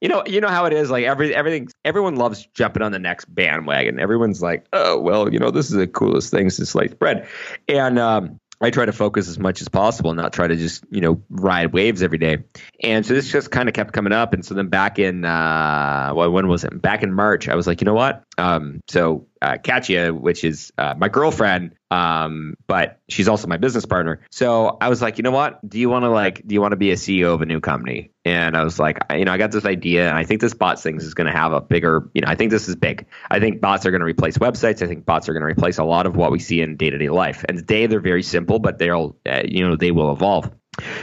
you know, you know how it is. Like every everything, everyone loves jumping on the next bandwagon. Everyone's like, oh well, you know, this is the coolest thing since sliced bread, and um, I try to focus as much as possible, not try to just you know ride waves every day. And so this just kind of kept coming up. And so then back in uh, well, when was it? Back in March, I was like, you know what? Um, so uh, Katya, which is uh, my girlfriend, um, but she's also my business partner. So I was like, you know what? Do you want to like, do you want to be a CEO of a new company? And I was like, you know, I got this idea, and I think this bots things is going to have a bigger, you know, I think this is big. I think bots are going to replace websites. I think bots are going to replace a lot of what we see in day to day life. And today they're very simple, but they'll, uh, you know, they will evolve.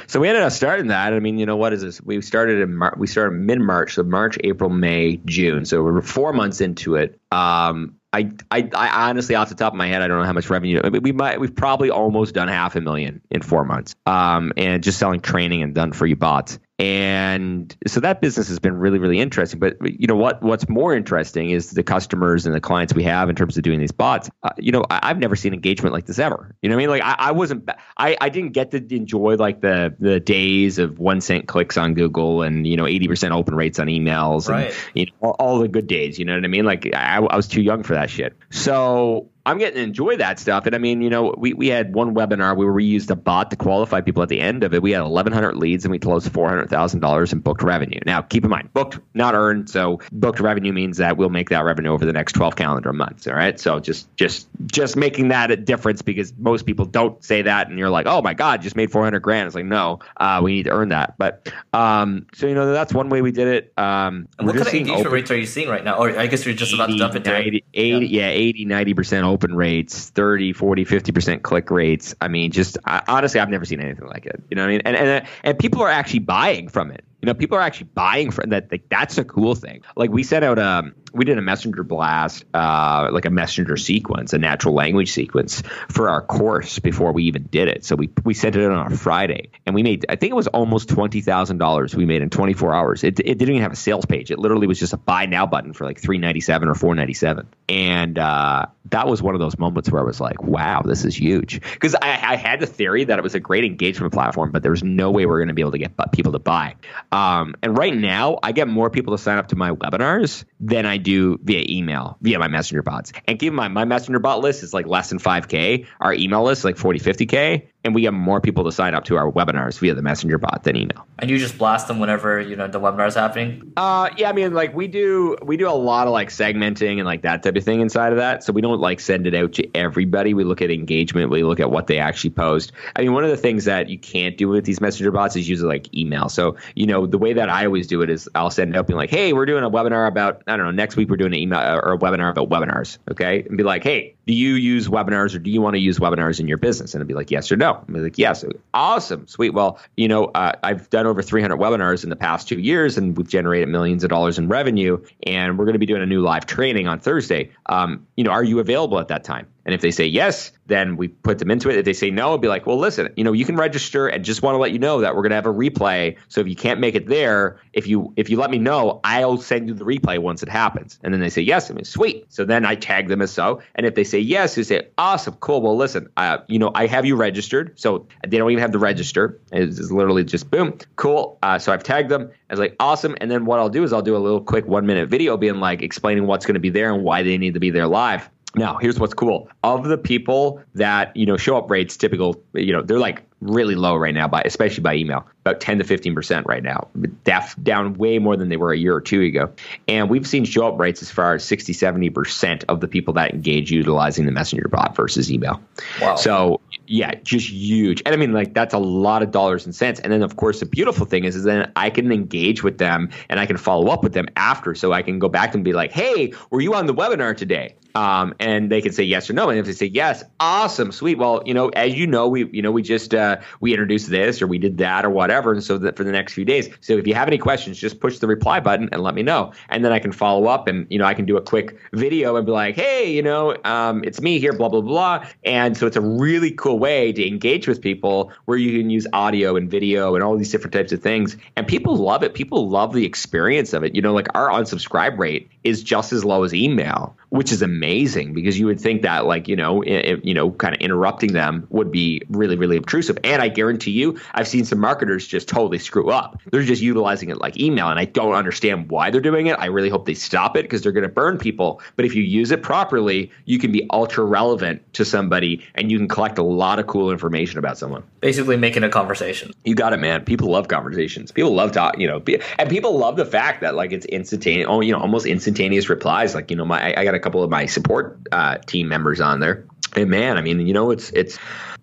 So we ended up starting that. I mean, you know, what is this? We started in Mar- we started mid March, so March, April, May, June. So we're four months into it. Um, I, I, I honestly, off the top of my head, I don't know how much revenue. We might, we've probably almost done half a million in four months, um, and just selling training and done for you bots. And so that business has been really, really interesting. But you know what? What's more interesting is the customers and the clients we have in terms of doing these bots. Uh, you know, I, have never seen engagement like this ever. You know what I mean? Like I, I wasn't, I, I didn't get to enjoy like the the days of one cent clicks on Google and you know eighty percent open rates on emails right. and you know all, all, the good days. You know what I mean? Like I, I was too young for that shit. So I'm getting to enjoy that stuff. And I mean, you know, we, we had one webinar where we used a bot to qualify people at the end of it. We had 1,100 leads and we closed $400,000 in booked revenue. Now, keep in mind, booked, not earned. So booked revenue means that we'll make that revenue over the next 12 calendar months. All right. So just, just, just making that a difference because most people don't say that. And you're like, oh my God, just made 400 grand. It's like, no, uh, we need to earn that. But, um, so, you know, that's one way we did it. Um, what kind of engagement rates are you seeing right now? Or I guess you're just 80, about to jump into 90, 80, yeah. yeah, 80, 90% open rates, 30, 40, 50% click rates. I mean, just I, honestly, I've never seen anything like it. You know what I mean? And, and, and people are actually buying from it. You know, people are actually buying from that. Like, that's a cool thing. Like we sent out um, we did a messenger blast, uh, like a messenger sequence, a natural language sequence for our course before we even did it. So we we sent it on a Friday, and we made I think it was almost twenty thousand dollars we made in twenty four hours. It, it didn't even have a sales page. It literally was just a buy now button for like three ninety seven or four ninety seven, and uh, that was one of those moments where I was like, wow, this is huge. Because I, I, had the theory that it was a great engagement platform, but there was no way we are going to be able to get people to buy. Um, and right now, I get more people to sign up to my webinars than I do via email, via my messenger bots. And keep in mind, my messenger bot list is like less than 5K. Our email list is like 40, 50K and we get more people to sign up to our webinars via the messenger bot than email. And you just blast them whenever you know the webinar is happening? Uh yeah i mean like we do we do a lot of like segmenting and like that type of thing inside of that. So we don't like send it out to everybody. We look at engagement. We look at what they actually post. I mean one of the things that you can't do with these messenger bots is use it like email. So you know the way that i always do it is i'll send it up being like hey we're doing a webinar about i don't know next week we're doing an email or a webinar about webinars okay? And be like hey do you use webinars or do you want to use webinars in your business? And it'd be like yes or no be like yes awesome sweet. Well you know uh, i've done over 300 webinars in the past two years and we've generated millions of dollars in revenue and we're going to be doing a new live training on thursday. Um, you know are you available at that time and if they say yes, then we put them into it. If they say no, it'd be like, well, listen, you know, you can register and just want to let you know that we're gonna have a replay. So if you can't make it there, if you if you let me know, I'll send you the replay once it happens. And then they say yes, I mean, sweet. So then I tag them as so. And if they say yes, you say, awesome, cool. Well, listen, uh, you know, I have you registered. So they don't even have to register. It's, it's literally just boom, cool. Uh, so I've tagged them. I was like, awesome. And then what I'll do is I'll do a little quick one minute video being like explaining what's going to be there and why they need to be there live. Now, here's what's cool. Of the people that, you know, show up rates typical, you know, they're like really low right now by especially by email about 10 to 15 percent right now. Def, down way more than they were a year or two ago. And we've seen show up rates as far as 60 70 percent of the people that engage utilizing the messenger bot versus email. Wow. so yeah just huge. And i mean like that's a lot of dollars and cents. And then of course the beautiful thing is is then i can engage with them and i can follow up with them after. So i can go back and be like hey were you on the webinar today um, and they can say yes or no and if they say yes awesome sweet well you know as you know we you know we just uh, we introduced this or we did that or whatever. And so that for the next few days. So if you have any questions, just push the reply button and let me know. And then I can follow up and, you know, I can do a quick video and be like, hey, you know, um, it's me here, blah, blah, blah. And so it's a really cool way to engage with people where you can use audio and video and all these different types of things. And people love it. People love the experience of it. You know, like our unsubscribe rate is just as low as email which is amazing because you would think that like you know it, you know kind of interrupting them would be really really obtrusive. And i guarantee you i've seen some marketers just totally screw up. They're just utilizing it like email and i don't understand why they're doing it. I really hope they stop it because they're going to burn people. But if you use it properly you can be ultra relevant to somebody and you can collect a lot of cool information about someone. Basically making a conversation. You got it man. People love conversations. People love talk you know and people love the fact that like it's instantaneous oh you know almost instantaneous replies. Like you know my i, I got a couple of my support uh, team members on there. And man, I mean, you know, it's it's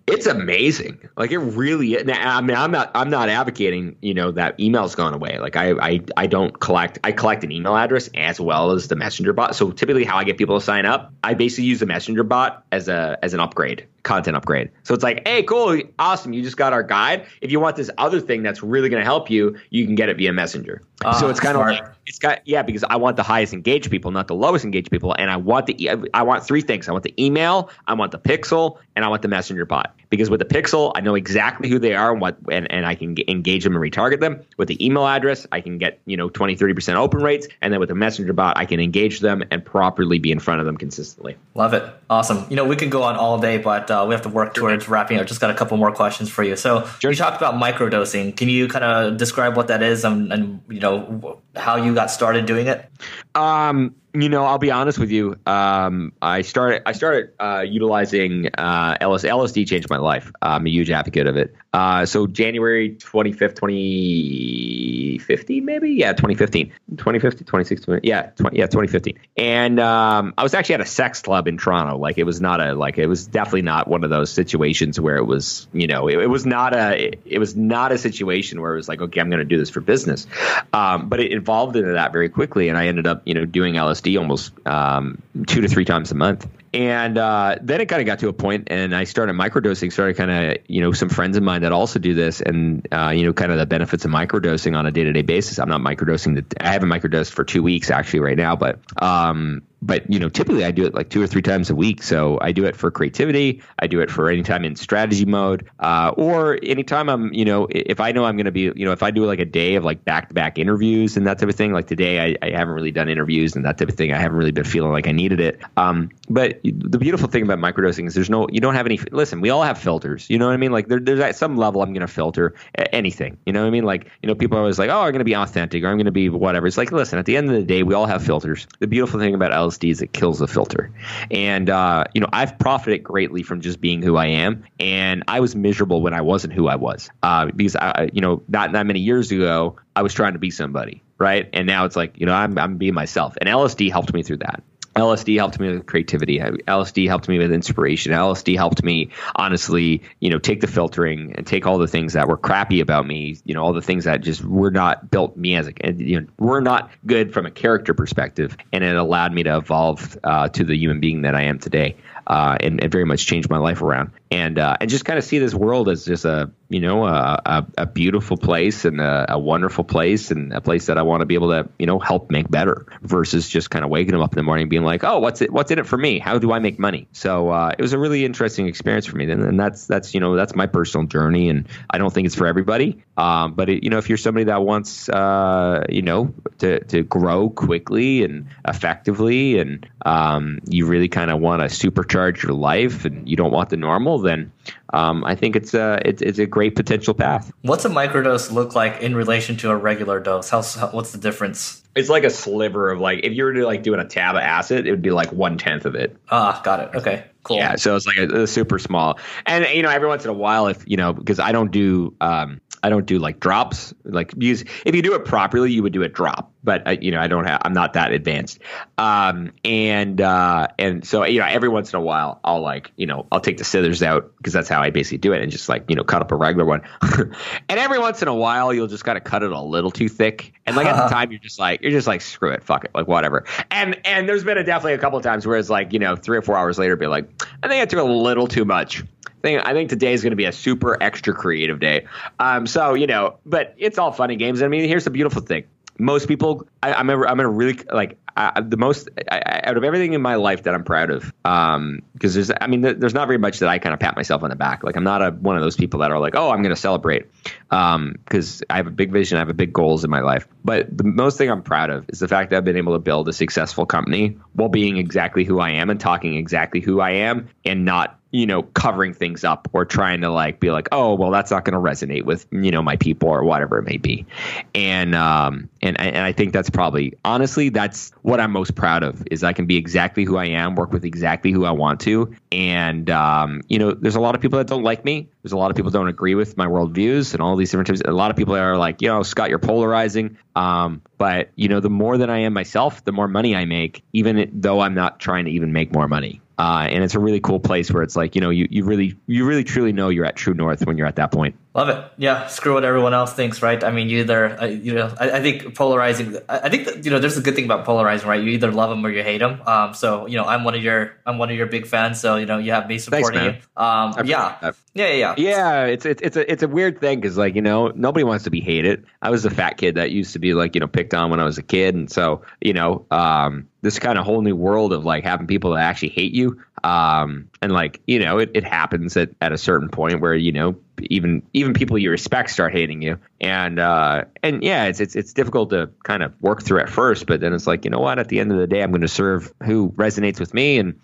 it's amazing. Like it really. I mean, I'm not I'm not advocating you know that email's gone away. Like I I I don't collect. I collect an email address as well as the messenger bot. So typically, how I get people to sign up, I basically use the messenger bot as a as an upgrade content upgrade. So it's like, hey, cool, awesome, you just got our guide. If you want this other thing that's really going to help you, you can get it via Messenger. Uh, so it's kind of like it's got yeah, because I want the highest engaged people, not the lowest engaged people, and I want the I want three things. I want the email, I want the pixel, and I want the messenger bot. Because with the pixel, I know exactly who they are and what and, and I can engage them and retarget them. With the email address, I can get, you know, 20, 30% open rates. And then with the messenger bot, I can engage them and properly be in front of them consistently. Love it. Awesome. You know, we could go on all day, but uh, we have to work towards wrapping up. Just got a couple more questions for you. So sure. you talked about microdosing. Can you kind of describe what that is and, and you know how you got started doing it? Um, you know, I'll be honest with you. Um, I started I started uh, utilizing uh, LS, LSD changed my life. I'm a huge advocate of it. Uh, so January 25th, 2015, maybe yeah, 2015, 2015, 2016, yeah, 20, yeah, 2015. And um, I was actually at a sex club in Toronto. Like it was not a like it was definitely not one of those situations where it was you know it, it was not a it, it, was not a situation where it was like okay I'm going to do this for business. Um, but it evolved into that very quickly, and I ended up you know doing LSD almost um, two to three times a month. and uh, then it kind of got to a point, and I started microdosing. Started kind of, you know, some friends of mine that also do this, and uh, you know, kind of the benefits of microdosing on a day to day basis. I'm not microdosing. The, I haven't microdosed for two weeks actually right now, but um, but you know, typically I do it like two or three times a week. So I do it for creativity. I do it for anytime in strategy mode, uh, or anytime I'm, you know, if I know I'm going to be, you know, if I do like a day of like back to back interviews and that type of thing. Like today, I, I, haven't really done interviews and that type of thing. I haven't really been feeling like I needed it. Um, but the beautiful thing about microdosing is there's no, you don't have any. Listen, we all have filters. You know what I mean? Like there, there's at some level I'm going to filter anything. You know what I mean? Like you know, people are always like, oh, I'm going to be authentic or I'm going to be whatever. It's like, listen, at the end of the day, we all have filters. The beautiful thing about LSD it kills the filter. And uh, you know, I've profited greatly from just being who I am, and I was miserable when I wasn't who I was uh, because I, you know, not that many years ago, I was trying to be somebody, right? And now it's like, you know, I'm I'm being myself, and LSD helped me through that. LSD helped me with creativity. LSD helped me with inspiration. LSD helped me, honestly, you know, take the filtering and take all the things that were crappy about me, you know, all the things that just were not built me as a, you know, were not good from a character perspective. And it allowed me to evolve uh, to the human being that I am today uh, and, and, very much changed my life around. And uh, and just kind of see this world as just a you know a, a, a beautiful place and a, a, wonderful place and a place that I want to be able to you know help make better versus just kind of waking up in the morning being like oh what's it what's in it for me? How do I make money? So uh, it was a really interesting experience for me. And, and, that's that's you know that's my personal journey and I don't think it's for everybody. Um, but it, you know if you're somebody that wants uh, you know to to grow quickly and effectively and um, you really kind of want to supercharge your life and you don't want the normal then um, I think it's a it's, it's, a great potential path. What's a microdose look like in relation to a regular dose? How, what's the difference? It's like a sliver of like if you were to like doing a tab of acid, it would be like one tenth of it. Ah, got it. Okay, cool. Yeah, so it's like a, a super small, and you know every once in a while, if you know because I don't do um, I don't do like drops. Like use if you do it properly, you would do a drop. But I, you know, I don't have. I'm not that advanced. Um, and uh, and so you know, every once in a while, I'll like you know, I'll take the scissors out because that's how I basically do it, and just like you know, cut up a regular one. and every once in a while, you'll just kind of cut it a little too thick. And like at the time, you're just like you're just like screw it, fuck it, like whatever. And and there's been a, definitely a couple of times where it's like you know, three or four hours later, be like, I think I took a little too much think I think today is going to be a super extra creative day. Um, so you know, but it's all fun and games. I mean, here's the beautiful thing: most people, I, I'm a, I'm a really like I, the most I, out of everything in my life that I'm proud of. Um, because there's, I mean, there's not very much that I kind of pat myself on the back. Like I'm not a one of those people that are like, oh, I'm going to celebrate. Um, because I have a big vision, I have a big goals in my life. But the most thing I'm proud of is the fact that I've been able to build a successful company while being exactly who I am and talking exactly who I am and not you know, covering things up or trying to like be like, oh, well, that's not going to resonate with you know my people or whatever it may be, and um, and and I think that's probably honestly that's what I'm most proud of is I can be exactly who I am, work with exactly who I want to, and um, you know, there's a lot of people that don't like me. There's a lot of people don't agree with my worldviews and all these different types. A lot of people are like, you know, Scott, you're polarizing. Um, but you know, the more that I am myself, the more money I make, even though I'm not trying to even make more money. Uh, and it's a really cool place where it's like you know you, you really you really truly know you're at true north when you're at that point Love it. Yeah, screw what everyone else thinks, right? I mean, you either, uh, you know, I, I, think polarizing. I, think that, you know, there's a good thing about polarizing, right? You either love them or you hate them. Um, so you know, I'm one of your, I'm one of your big fans. So you know, you have me supporting Thanks, you. Um, yeah. yeah, yeah, yeah, yeah. It's it's it's a it's a weird thing because like you know nobody wants to be hated. I was a fat kid that used to be like you know picked on when I was a kid, and so you know, um, this kind of whole new world of like having people that actually hate you. Um, and like you know, it, it happens at at a certain point where you know even even people you respect start hating you. And uh, and yeah it's, it's it's difficult to kind of work through at first but then it's like you know what? At the end of the day i'm going to serve who resonates with me. And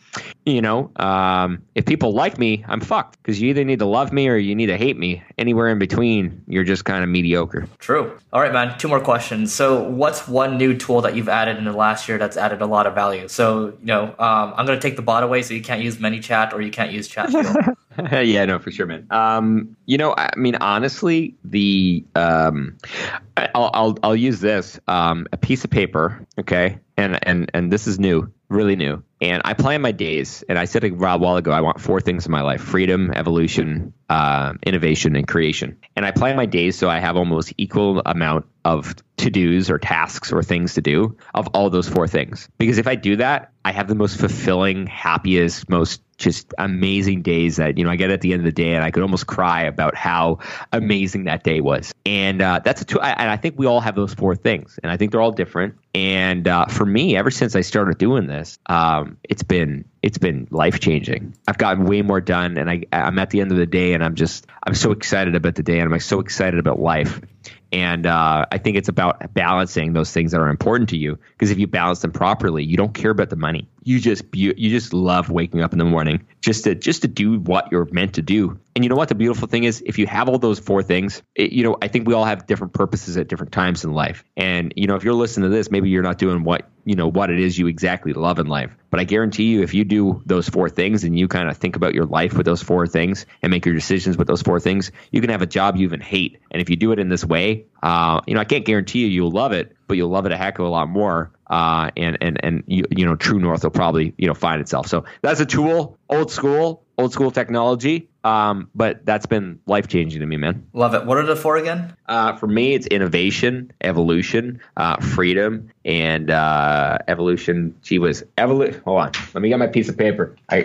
you know um, if people like me i'm fucked because you either need to love me or you need to hate me. Anywhere in between you're just kind of mediocre. True. All right man two more questions. So what's one new tool that you've added in the last year that's added a lot of value? So you know um, i'm going to take the bot away so you can't use ManyChat or you can't use chat yeah, no, for sure, man. Um, you know, I mean, honestly, the um, I'll, I'll I'll use this um, a piece of paper, okay, and and and this is new. really new. And I plan my days. And I said a while ago, I want four things in my life freedom, evolution, uh, innovation, and creation. And I plan my days so I have almost equal amount of to dos or tasks or things to do of all those four things. Because if I do that, I have the most fulfilling, happiest, most just amazing days that you know I get at the end of the day and I could almost cry about how amazing that day was. And uh, that's a two, and I think we all have those four things, and I think they're all different. And uh, for me, ever since I started doing this, um, it's been it's been life changing. I've gotten way more done, and I I'm at the end of the day, and I'm just I'm so excited about the day, and I'm so excited about life. And uh, I think it's about balancing those things that are important to you. Because if you balance them properly, you don't care about the money. You just you, you just love waking up in the morning just to just to do what you're meant to do. And you know what? The beautiful thing is, if you have all those four things, it, you know I think we all have different purposes at different times in life. And you know, if you're listening to this, maybe you're not doing what you know what it is you exactly love in life. But I guarantee you, if you do those four things and you kind of think about your life with those four things and make your decisions with those four things, you can have a job you even hate. And if you do it in this way, uh, you know, I can't guarantee you you'll love it, but you'll love it a heck of a lot more. Uh, and and and you, you know, True North will probably you know find itself. So that's a tool, old school, old school technology. Um, but that's been life changing to me, man. Love it. What are the four again? Uh, for me, it's innovation, evolution, uh, freedom, and uh, evolution. She was evolution. Hold on, let me get my piece of paper. I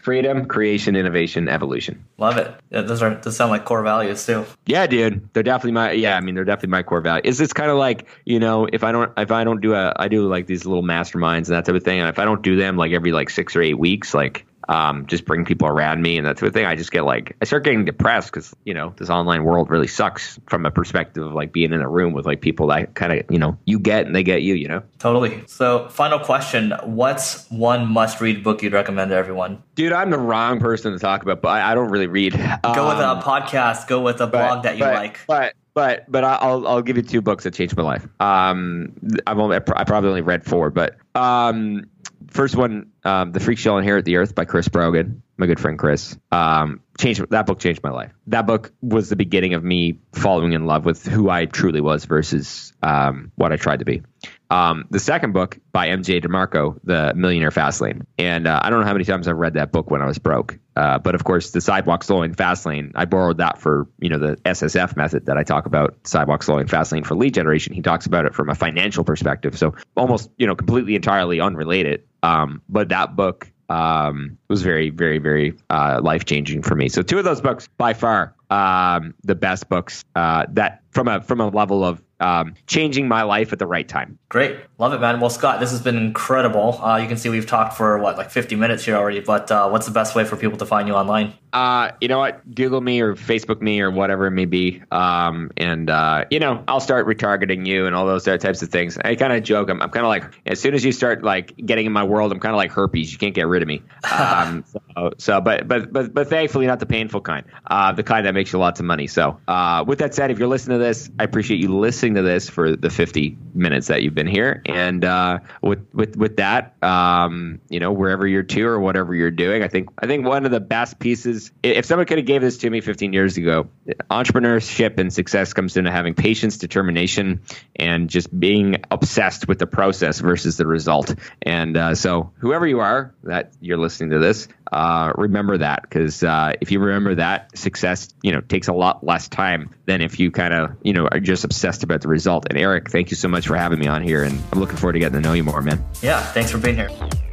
freedom, creation, innovation, evolution. Love it. Yeah, those are those sound like core values too. Yeah, dude. They're definitely my yeah, I mean they're definitely my core value. Is it's kind of like, you know, if I don't if I don't do a I do like these little masterminds and that type of thing, and if I don't do them like every like 6 or 8 weeks, like um, just bring people around me and that sort of thing. I just get like I start getting depressed because you know this online world really sucks from a perspective of like being in a room with like people that kind of you know you get and they get you. You know. Totally. So, final question: What's one must-read book you'd recommend to everyone? Dude, I'm the wrong person to talk about, but I, I don't really read. Go with a podcast. Go with a blog that you but, like. But but but I'll I'll give you two books that changed my life. Um, I've only I probably only read four, but um, first one, um, The Freak Shall Inherit the Earth by Chris Brogan, my good friend Chris. Um, changed that book changed my life. That book was the beginning of me falling in love with who I truly was versus um, what I tried to be. Um, the second book by MJ DeMarco, The Millionaire Fastlane, and uh, I don't know how many times I've read that book when I was broke. Uh, but of course, the sidewalk slowlane fast lane, I borrowed that for you know the SSF method that I talk about, sidewalk slowlane fast lane for lead generation. He talks about it from a financial perspective, so almost you know completely entirely unrelated. Um, but that book um, was very, very, very uh, life changing for me. So two of those books, by far, um, the best books uh, that from a from a level of um, changing my life at the right time. Great, love it, man. Well, Scott, this has been incredible. Uh, you can see we've talked for what like 50 minutes here already. But uh, what's the best way for people to find you online? Uh, you know what? Google me or Facebook me or whatever it may be, um, and uh, you know I'll start retargeting you and all those types of things. I kind of joke. I'm, I'm kind of like as soon as you start like getting in my world, I'm kind of like herpes. You can't get rid of me. Um, so, so, but but but but thankfully not the painful kind, uh, the kind that makes you lots of money. So uh, with that said, if you're listening to this, I appreciate you listening to this for the 50 minutes that you've been here. And uh, with with with that, um, you know, wherever you're to or whatever you're doing, I think I think one of the best pieces. If someone could have gave this to me 15 years ago, entrepreneurship and success comes into having patience, determination, and just being obsessed with the process versus the result. And uh, so, whoever you are that you're listening to this, uh, remember that because uh, if you remember that, success, you know, takes a lot less time than if you kind of, you know, are just obsessed about the result. And Eric, thank you so much for having me on here, and I'm looking forward to getting to know you more, man. Yeah, thanks for being here.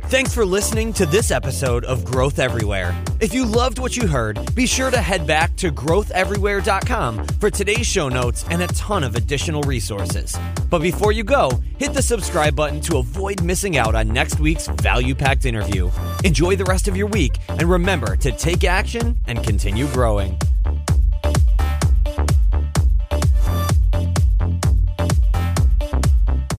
Thanks for listening to this episode of Growth Everywhere. If you loved what you heard, be sure to head back to growtheverywhere.com for today's show notes and a ton of additional resources. But before you go, hit the subscribe button to avoid missing out on next week's value packed interview. Enjoy the rest of your week and remember to take action and continue growing.